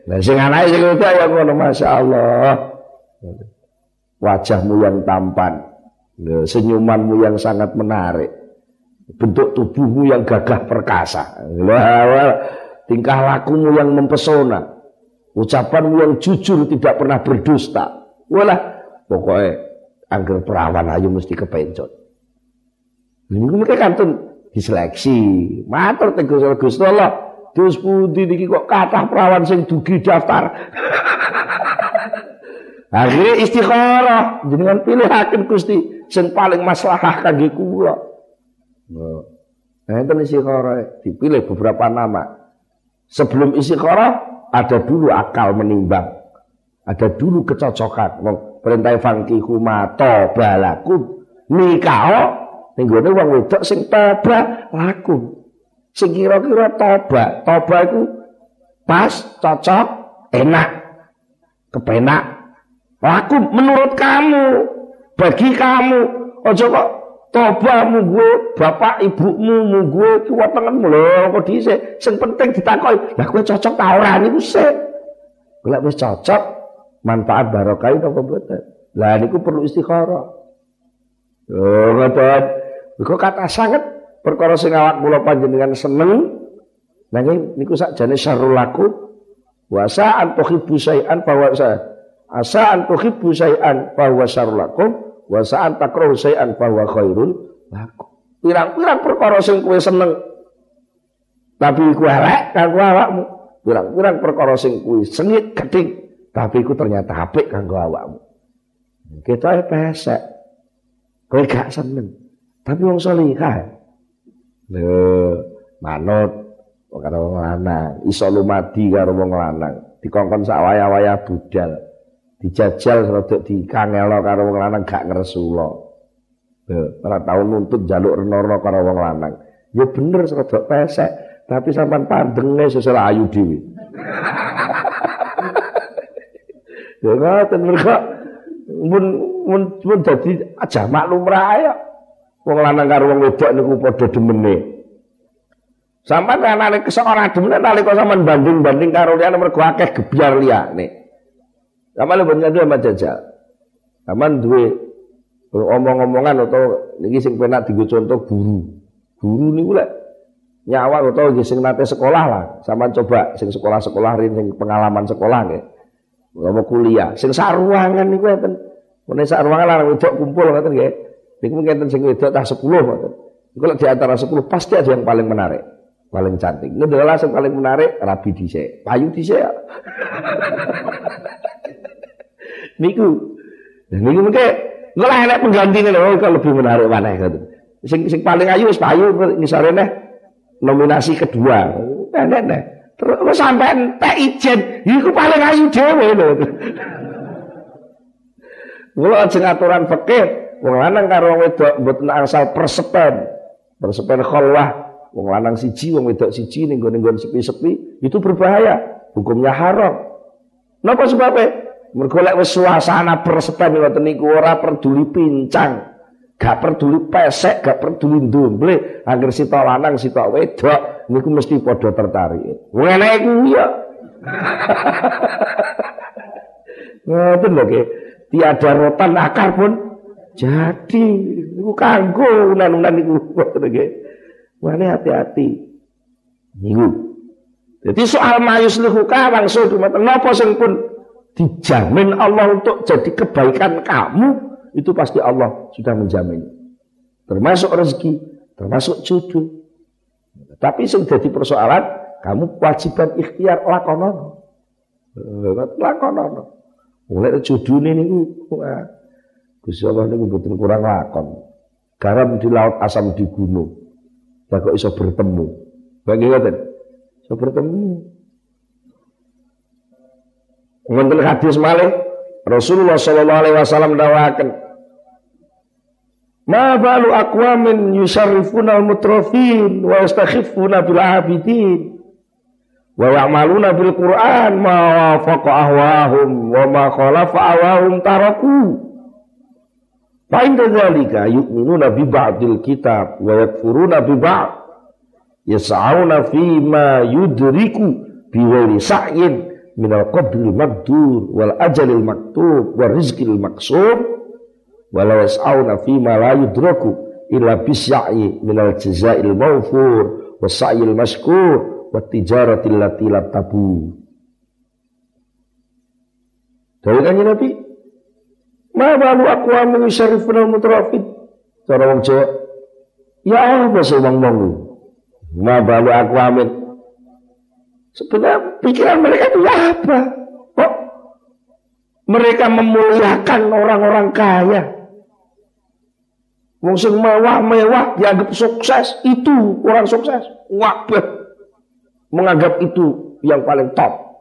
Lah sing anake sing ya ngono masyaallah. Wajahmu yang tampan, senyumanmu yang sangat menarik, bentuk tubuhmu yang gagah perkasa, tingkah lakumu yang mempesona, ucapanmu yang jujur tidak pernah berdusta. Walah, pokoknya angger perawan ayu mesti kepencot. Ini mereka kantun diseleksi. Matur tegus Gusti Allah. Gus pundi niki kok kathah perawan sing dugi daftar. Akhirnya istikharah, pilih hakim Gusti sing paling maslahah kangge kula. Nah, enten istikharah dipilih beberapa nama. Sebelum istikharah ada dulu akal menimbang. Ada dulu kecocokan. Perintah fangkihu ma balakum nikah ning gone wong wedok sing toba laku. Sing kira-kira toba, toba iku pas, cocok, enak, kepenak Aku menurut kamu, bagi kamu, ojo kok tobamu gue, bapak ibumu mu gue kuat tangan lho kok dhisik. Sing penting ditakoki, lah kowe cocok ta ora niku sik. Wis cocok, manfaat barokah itu apa mboten? Lah niku perlu istikharah. Oh, ngoten. Kok kata sangat perkara sing awak kula panjenengan seneng nanging niku sakjane syarrul laku wa sa'an tuhibbu syai'an bahwa saya Asa an tuhibbu syai'an bahwa syarulakum wa sa'an takrahu syai'an bahwa khairun lakum. Pirang-pirang perkara sing seneng tapi iku elek kanggo awakmu. Pirang-pirang perkara sing sengit gedhing tapi iku ternyata apik kanggo awakmu. Kita pesek. Kowe gak seneng. Tapi wong salihah. Lho, manut karo wong lanang, iso lumadi karo wong lanang, dikongkon sak waya-waya budal dijajal rodok dikangelo karo wong lanang gak ngresula. Ora tau nuntut jaluk renono karo wong lanang. Ya bener rodok pesek, tapi sampean pandenge sesuai ayu dhewe. ya ngoten mergo mun mun mun dadi jamak lumrah ya. Wong lanang karo wong wedok niku padha demene. Sampai anak-anak kesok ora demen nalika sampean banding-banding karo liyane mergo akeh gebyar liyane. Kapan pun ngadu sama jajal. Kapan duwe omong-omongan atau niki sing penak digo contoh guru. Guru niku lek nyawa atau sing nate sekolah lah. Sama coba sing sekolah-sekolah rin sing pengalaman sekolah nggih. Mau kuliah, sing saruangan niku enten. Mun saruangan lanang wedok kumpul ngoten nggih. Niku mungkin sing wedok tah 10 ngoten. Lek di antara 10 pasti ada yang paling menarik. paling cantik. Ngedola sing paling menarik rabi dhisik, payu dhisik. niku. Niku mengke ngolah enek penggantine lho kalau lebih menarik mana gitu. Sing sing paling ayu wis ngisore neh nominasi kedua. Enek neh. Terus sampai entek ijen, iku paling ayu dhewe lho. Kula aja aturan fikih, wong lanang karo wong wedok mboten asal persepen. Persepen khalwah, wong lanang siji, wong wedok siji ning nggon sepi-sepi, itu berbahaya. Hukumnya haram. Napa sebabnya? Mergo lek wis suasana persepen ngoten niku ora peduli pincang, gak peduli pesek, gak peduli ndomble, anggere sitok lanang sitok wedok niku mesti padha tertarik. Ngene iku ya. Ngoten lho nggih. Tiada rotan akar pun jadi niku kanggo unan-unan niku ngoten nggih. Hati-hati. Niku. Jadi soal mayus lihu kawang so napa sing pun dijamin Allah untuk jadi kebaikan kamu, itu pasti Allah sudah menjamin. Termasuk rezeki, termasuk jodoh. Tapi yang jadi persoalan, kamu kewajiban ikhtiar lakonon. Lakonon. Mulai jodoh ini Gusti Allah ini betul kurang lakon. Garam di laut, asam di gunung. Ya kok bisa bertemu. Bagaimana? Bisa bertemu. Wonten hadis malih Rasulullah sallallahu alaihi wasallam dawakan Ma balu aqwamin yusarrifuna al-mutrafin wa yastakhifuna bil abidin wa ya'maluna bil Qur'an ma wafaqa ahwahum wa ma khalafa ahwahum taraku. Fa inda dzalika yu'minuna bi ba'dil kitab wa yakfuruna bi ba'd yas'auna fi ma yudriku bi ghairi sa'yin minal qadril maqdur wal ajalil maktub wal rizqil maksub walau yas'auna fi ma la yudraku illa bisya'i minal jazail mawfur was sa'il maskur wat tijaratil lati tabu. Dari kanji Nabi ma balu aqwamu yusarifuna mutrafid? Cara wong Jawa ya apa sih wong ma balu aqwamin Sebenarnya pikiran mereka itu apa? Kok mereka memuliakan orang-orang kaya? Sing mewah-mewah dianggap sukses, itu orang sukses. Wabah menganggap itu yang paling top.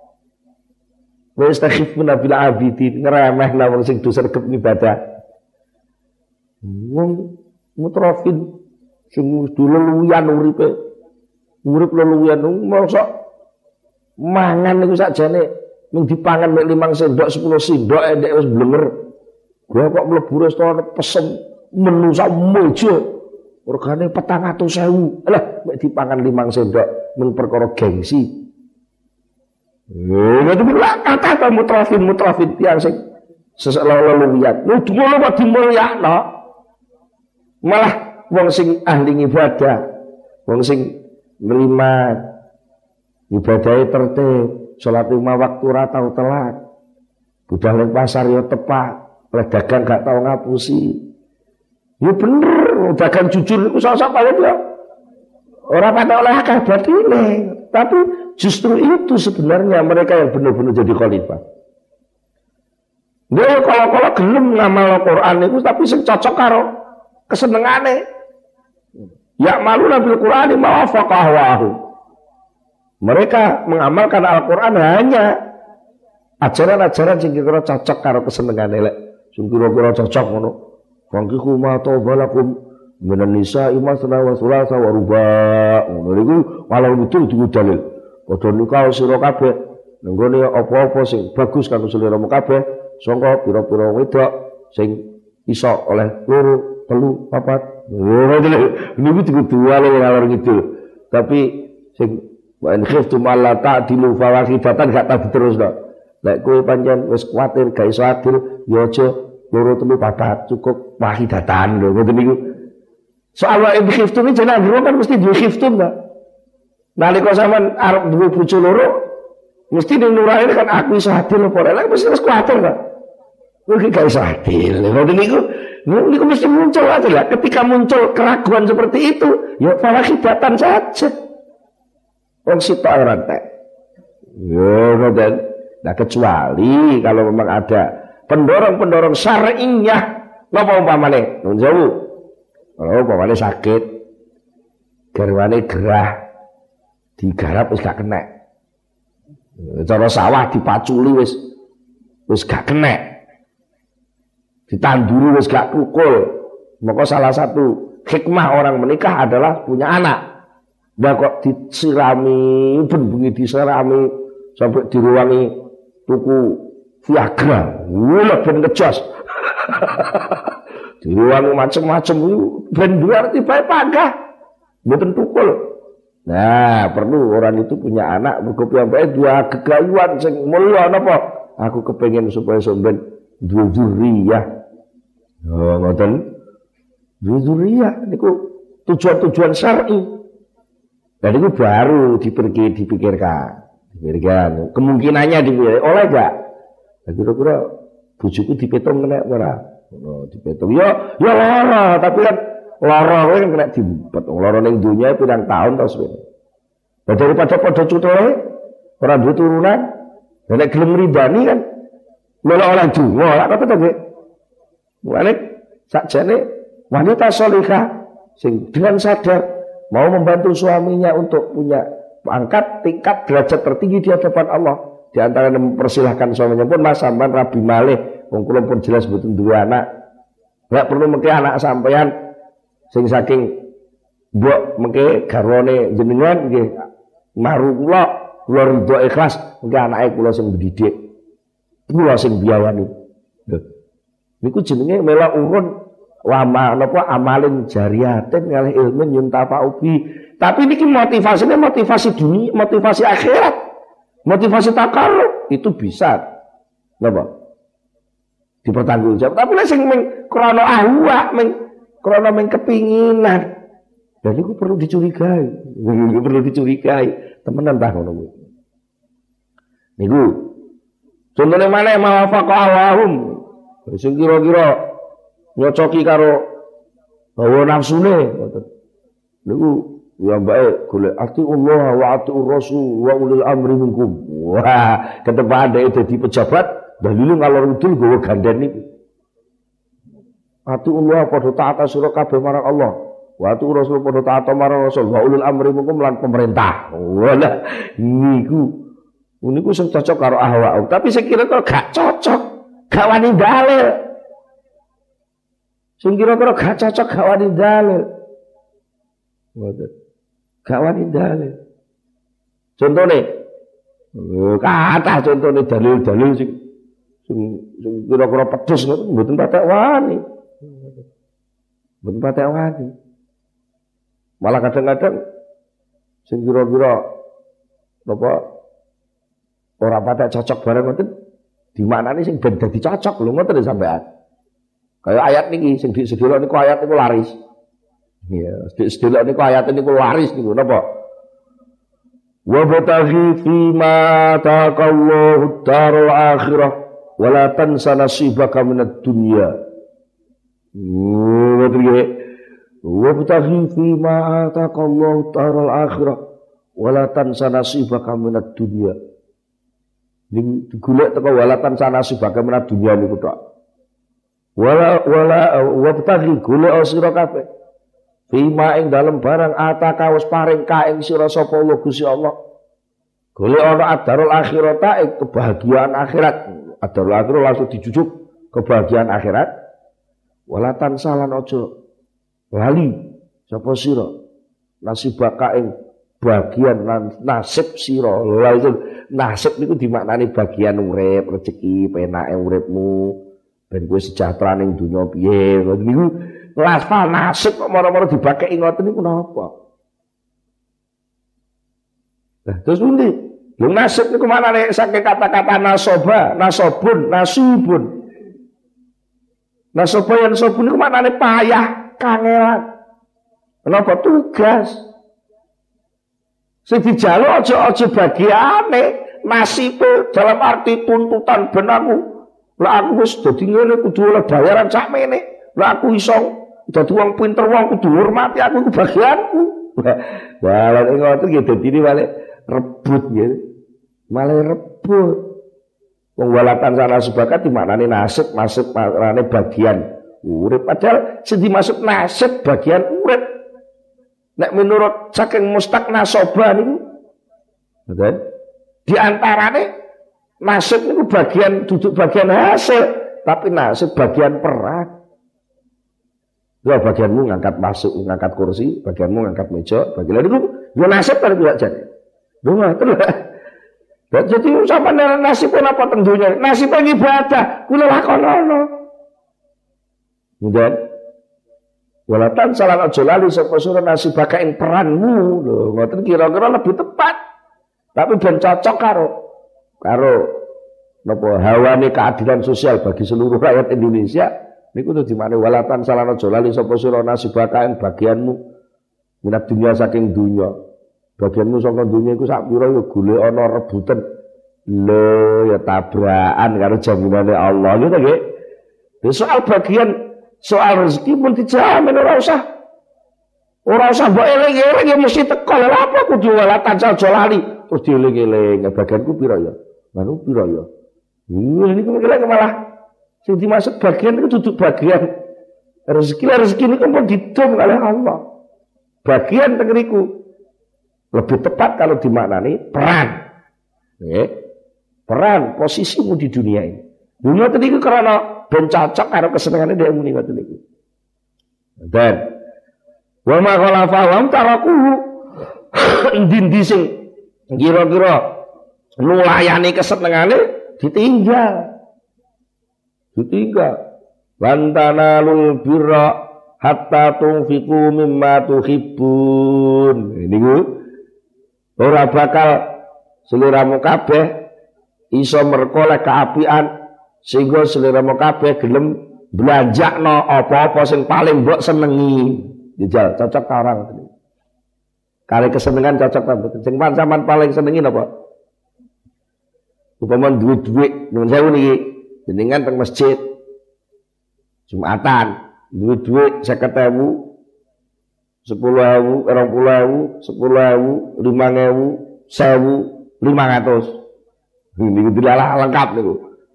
Wa yastakhifuna bil abidin, ngremehna wong sing dosa regep ibadah. Wong mutrafin sing dulu luwian uripe. Urip leluwian mosok mangan niku sakjane mung dipangan mek limang sendok 10 sendok endek wis blenger. Gua kok mlebu restoran pesen menu sak mojo. Regane 400.000. Lah mek dipangan limang sendok mung perkara gengsi. Ya, itu lah kata mutrafin mutrafin tiang sing sesekala leluwian. Lu ngono kok dimulyakno. Malah wong sing ahli ibadah, wong sing nerima Ibadahnya tertib, sholat lima waktu ratau telat. Budal ning pasar ya tepat, dagang gak tau ngapusi. Ya bener, dagang jujur itu salah paling ya. Orang pada oleh akal batine, tapi justru itu sebenarnya mereka yang benar-benar jadi khalifah. Dia kalau-kalau gelem ngamal Quran itu tapi sing cocok karo kesenengane. Ya malu nabil Quran ma wafaqa mereka mengamalkan Al-Quran hanya ajaran-ajaran sing kira cocok karo kesenengan elek. Sing kira-kira cocok ngono. Fangkihu ma tawbalakum minan nisa imasna wa sulasa wa ruba. Ngono niku kalau betul diku dalil. Padha nikah sira kabeh. Nenggone apa-apa sing bagus kanggo seliramu kabeh sangka pira-pira wedok sing iso oleh loro, telu, papat. Ngono niku diku dua ngalor ngidul. Tapi sing Wa in khiftum alla ta'dilu fawahidatan gak tadi terus dok. Lek kowe pancen wis kuwatir gak iso adil, ya aja loro telu papat cukup wahidatan lho ngoten niku. Soal wa in khiftum jeneng kan mesti duwe khiftum ta. Nalika sampean arep duwe bojo loro, mesti ning nurane kan aku iso adil apa ora. Mesti terus kuwatir ta. Mungkin gak iso adil. Ngoten niku niku mesti muncul aja lah. Ketika muncul keraguan seperti itu, ya fawahidatan saja. Wong sitok ora entek. Yo ngoten. Nah kecuali kalau memang ada pendorong-pendorong syar'iyah napa umpamane? Nun sewu. Kalau umpamane sakit garwane gerah digarap wis gak kena. Cara sawah dipaculi wis wis gak kena. Ditanduri wis gak kukul. Maka salah satu hikmah orang menikah adalah punya anak. Nah kok disirami, ben bengi disirami sampai diruangi tuku Viagra. Wah ben ngejos. diruangi macam-macam ben dua tiba pagah. Mboten tukul. Nah, perlu orang itu punya anak mergo piyambake dua kegayuan sing mulya napa? Aku kepengen supaya sampean dua zuriyah. Oh, ngoten. Zuriyah niku tujuan-tujuan syar'i. Dan itu baru dipikir, dipikirkan. Dipikirkan. Kemungkinannya dipikir, oleh gak? Nah, kira-kira bujuku dipetung kena ora? Oh, dipetung. Ya, ya lara, tapi kan lara kan kena dimpet. Lara ning dunia pirang tahun tau sebenarnya. Nah, daripada pada cutole, orang dua turunan, dan gelem ridani kan, melok oleh dungo, ora kata to, Mulane sakjane wanita solihah sing dengan sadar mau membantu suaminya untuk punya pangkat tingkat derajat tertinggi di hadapan Allah. Di antara mempersilahkan suaminya pun mas sampean rabi malih. Wong pun jelas betul dua anak. Nggak perlu mengke anak sampean. Sing saking mbok mengke garwane jenengan nggih. Maru kula kula ridho ikhlas mengke anake kula sing mendidik kula sing biayani niku jenenge melok urun wama napa amalin jariyatin ngalih ilmin yuntafa'u ubi. Tapi ini motivasinya motivasi dunia, motivasi akhirat. Motivasi takal itu bisa. Napa? Dipertanggungjawab. Tapi nek sing ming krana ahwa, ming krana ming kepinginan. Dan itu perlu dicurigai. Itu perlu dicurigai. Temenan tah ngono kuwi. Niku contohnya mana yang mawafaqa awahum. Sing kira-kira nyocoki karo hawa nafsune ngoten. Niku ya baik golek ati Allah wa ati Rasul wa ulil amri minkum. Wah, ketepan dhek dadi pejabat dalile ngalor ngidul gawa gandhen niku. Ati Allah padha taat sira kabeh marang Allah. Wa ati Rasul padha taat marang Rasul wa ulil amri minkum lan pemerintah. Wala niku niku sing cocok karo ahwa. Tapi saya kira kok gak cocok. Gak wani dalil. Sing kira-kira gak cocok gak wani dalil. Ngoten. Gak wani dalil. Contone kata contone dalil-dalil sing sing kira-kira pedes mboten patek wani. Mboten patek wani. Malah kadang-kadang sing kira-kira napa ora patek cocok bareng ngoten di mana nih sing ben dadi cocok lho ngoten sampean. Kayak ayat niki sing disedelok niku ayat niku laris. Iya, disedelok niku ayat niku laris niku napa? Wa bataghi fi ma taqallahu darul akhirah wa la tansa nasibaka minad dunya. Wa bataghi fi ma taqallahu darul akhirah wa la tansa nasibaka minad dunya. Ning golek teko walatan minad dunya niku tok wala wala wabtaghi golek sira kabeh. Fima ing dalem barang ataka wis paring ka ing sira sapa Allah Gusti Allah. Golek ana adarul akhirata ing kebahagiaan akhirat. Adarul akhirat langsung dijujuk kebahagiaan akhirat. Wala tansalan aja lali sapa sira. Nasibaka ing bagian nasib sira. Lha itu nasib niku dimaknani bagian urip rezeki penake uripmu ben kowe sejahtera ning dunya piye niku lafal nasib kok mara-mara dibakeki ngoten niku napa Nah, terus pundi? Lho nasib niku manane saking kata-kata nasoba, nasobun, nasibun. Nasoba yang sobun niku manane payah, kangelan. Kenapa tugas? Sing dijaluk aja-aja bagiane nasib dalam arti tuntutan ben aku lah aku wis dadi ngene kudu oleh bayaran sak mene. Lah aku iso dadi wong pinter wong kudu hormati aku ku bagianku. Lah lha ngoten nggih dadi ini balik rebut ya. Malah rebut. Wong walatan sana sebakat di mana nih nasib masuk mana bagian urip padahal sing dimaksud nasib bagian urip. Nek menurut saking mustak nasoba niku. Di antarane nasib niku bagian duduk bagian hasil, tapi nasib bagian peran. Ya bagianmu ngangkat masuk, ngangkat kursi, bagianmu ngangkat meja, bagian itu ya nasib kan tidak jadi. Dua terus. Jadi sama nasib pun apa tentunya? Nasib pun ibadah, kula lakonono. Kemudian Walatan salah aja lali sapa sura nasib bakain peranmu lho ngoten kira-kira lebih tepat. Tapi ben cocok karo karo napa hawane keadilan sosial bagi seluruh rakyat Indonesia niku tuh di mana walatan salah aja lali sapa sura nasib bakain bagianmu minat dunia saking dunia bagianmu saka dunia iku sak pira ya golek ana rebutan. Lho ya tabrakan karo jaminane Allah gitu nggih. Soal bagian soal rezeki pun dijamin ora usah. Ora usah mbok eling-eling ya mesti teko. Lha apa kudu walatan aja lali terus dieling-eling bagianku pira ya manu pira ya ini kira malah sing dimaksud bagian itu duduk bagian rezeki rezeki ini kan didom oleh Allah bagian tengeriku lebih tepat kalau dimaknani peran. Ya. Peran posisimu di dunia ini. Dunia itu karena ben cocok kesenangannya dia muni ngoten niku. Dan wa ma khalafa wa taraku ndi sing kira-kira nulayani kesenengane ditinggal. Ditinggal. Lantana lul birra hatta tunfiku mimma tuhibbun. Ini gue Ora bakal seliramu kabeh iso merkoleh keapian sehingga seliramu kabeh gelem no apa-apa sing paling mbok senengi. Dijal cocok ta orang Kali kesenengan cocok ta mboten. Sing sampean paling senengi napa? Upama duit-duit nyuwun sewu niki jenengan teng masjid Jumatan duit-duit 50.000 sepuluh ewu, orang puluh ewu, sepuluh ewu, lima ewu, sewu, lima ratus. Ini dilalah lengkap nih.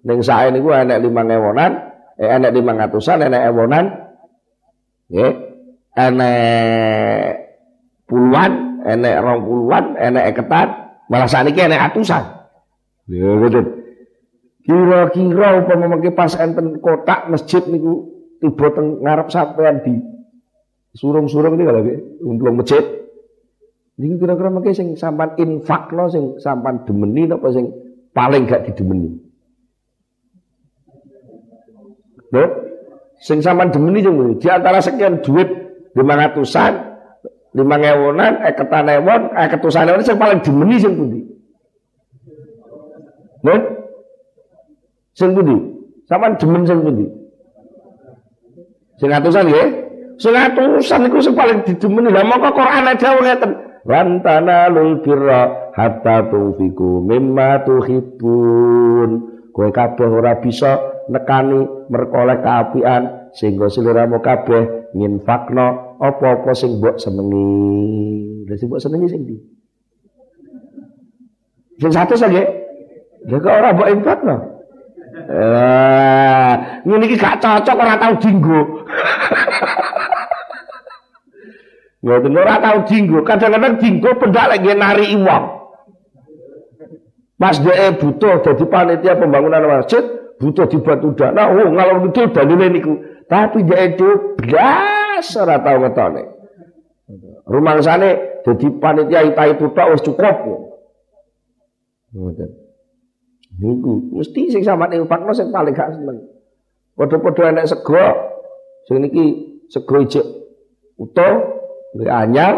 Neng saya nih gue enek lima ewonan, eh enek lima ratusan, enek ewonan, ya, enek puluhan, enek rong puluhan, enek eketan, malah saat ini enek atusan. Ya betul. Kira-kira upama mengke pas enten kotak masjid niku tiba teng ngarep sampean di surung-surung ini kalau umplung masjid. Ini kira-kira mungkin sing sampan infak lo, sing sampan demeni apa sing paling gak didemeni. Loh, sing sampan demeni jeng di antara sekian duit lima lima ngewonan, eketan ewon, eketusan ewon sing paling demeni sing pundi. Loh, sing pundi? Sampan demen sing pundi? Sing atusan ya? Sing atusan iku sing paling didemeni. Lah mongko Quran dawuh ngeten. Lan tanalul birra hatta tunfiku mimma tuhibbun. Kowe kabeh ora bisa nekani merkoleh kaapian sehingga seliramu kabeh nginfakno apa-apa sing mbok senengi. Lah sing mbok senengi sing ndi? Sing satu saja. Lah kok ora mbok infakno? Eh, ngene iki gak cocok ora tau dinggo. Ngoten ora tau dinggo, kadang-kadang dinggo pendak lagi nari wong. Mas dhek butuh dadi panitia pembangunan masjid, butuh dibantu dana, oh ngalor itu dalile niku. Tapi dhek itu blas ora tau ngetone. Rumangsane dadi panitia ita itu tok wis cukup. Ngoten. Niku mesti sing sampeyan infakno sing paling gak seneng. Padha-padha enek sego sing niki sego utuh Nggih anyar,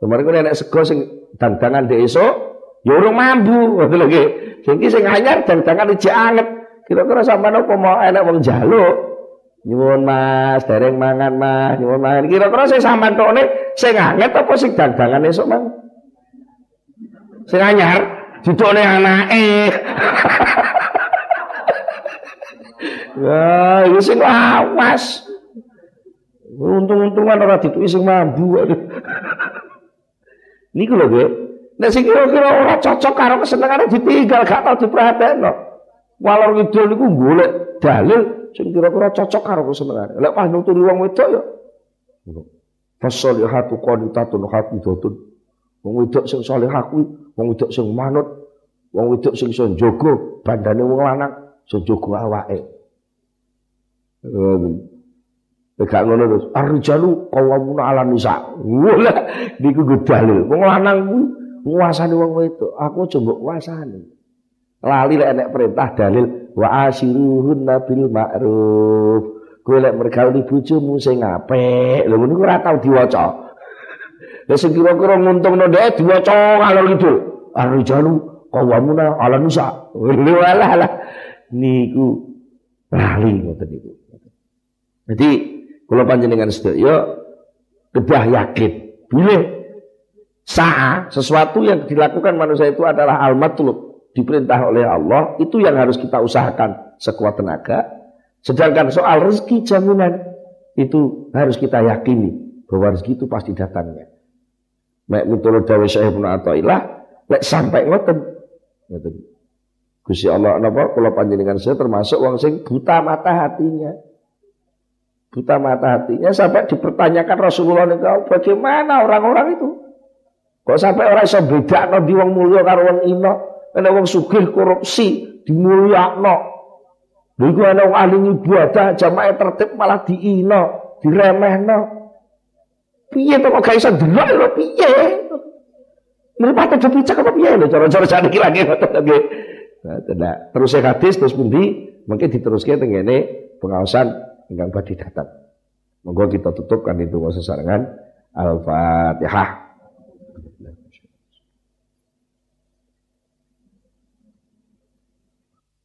kemarin ku nenek sego sing dandangan di esok, ya urung mambu, ngoten lho nggih. Sing sing anyar dandangan ijek anget. Kira-kira sampean apa mau enek wong njaluk? Nyuwun Mas, dereng mangan Mas, nyuwun mangan. Kira-kira sing sampean tokne sing anget apa sing dandangan esok Mang? Sing anyar didokne anake. Wah, iki sing awas. Untung-untungan ora dituki sing mambu. Niku lho, Gue. Nek sing kira-kira ora cocok karo kesenengane ditinggal gak tau diperhatekno. Walor ngidul niku golek dalil sing kira-kira cocok karo kesenengane. Lek pas nuturi wong wedok ya. Fasolihatu qanitatun hafidatun. Wong wedok sing salehah kuwi, wong wedok sing manut, wong wedok sing iso njaga bandane wong lanang, iso njaga awake. Gak ngono terus. Ar-rijalu qawwamuna 'ala nisa. Wala niku go dalil. Wong lanang kuwi nguasani wong wedok. Aku coba nguasani. Lali lek enek perintah dalil wa asyiruhunna bil ma'ruf. Kowe lek mergauli bojomu sing apik. Lho niku ora tau diwaca. Lah sing kira-kira nguntungno dhek diwaca ngalor gitu. Ar-rijalu qawwamuna 'ala nisa. Wala lah. Niku lali ngoten niku. Jadi kalau panjenengan sedaya kedah yakin bila sa'a sesuatu yang dilakukan manusia itu adalah al-matlub diperintah oleh Allah itu yang harus kita usahakan. Sekuat tenaga. Sedangkan soal rezeki jaminan itu harus kita yakini bahwa rezeki itu pasti datangnya. Mek mitulud dawe Syekh Ibnu lek sampai ngoten. Ngoten. Gusti Allah napa? Kula panjenengan saya termasuk wong sing buta mata hatinya. Buta mata hatinya sampai dipertanyakan Rasulullah niku bagaimana orang-orang itu? Kok sampai orang iso bedakno di wong mulya karo wong ino ana wong sugih korupsi dimulyakno. Lha iku ana wong ahli ibadah jamaah tertib malah diino diremehno. Piye to kok gak iso delok? Lho piye? Mripate dipicak apa piye lho cara-cara sakniki lagi? Ngoten nggih. Nah, terus hadis terus pundi? Mungkin diteruskan tengene pengawasan ingkang badhe datang. Monggo kita tutupkan itu sesarengan. Al-Fatihah.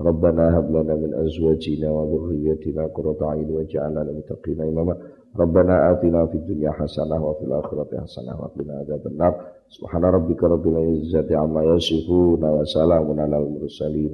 Rabbana hab min azwajina wa dhurriyyatina qurrata a'yun waj'alna lil Rabbana atina fid dunya hasanah wa fil akhirati hasanah wa qina adzabannar. Subhana rabbika rabbil izzati amma yasifun wa salamun alal mursalin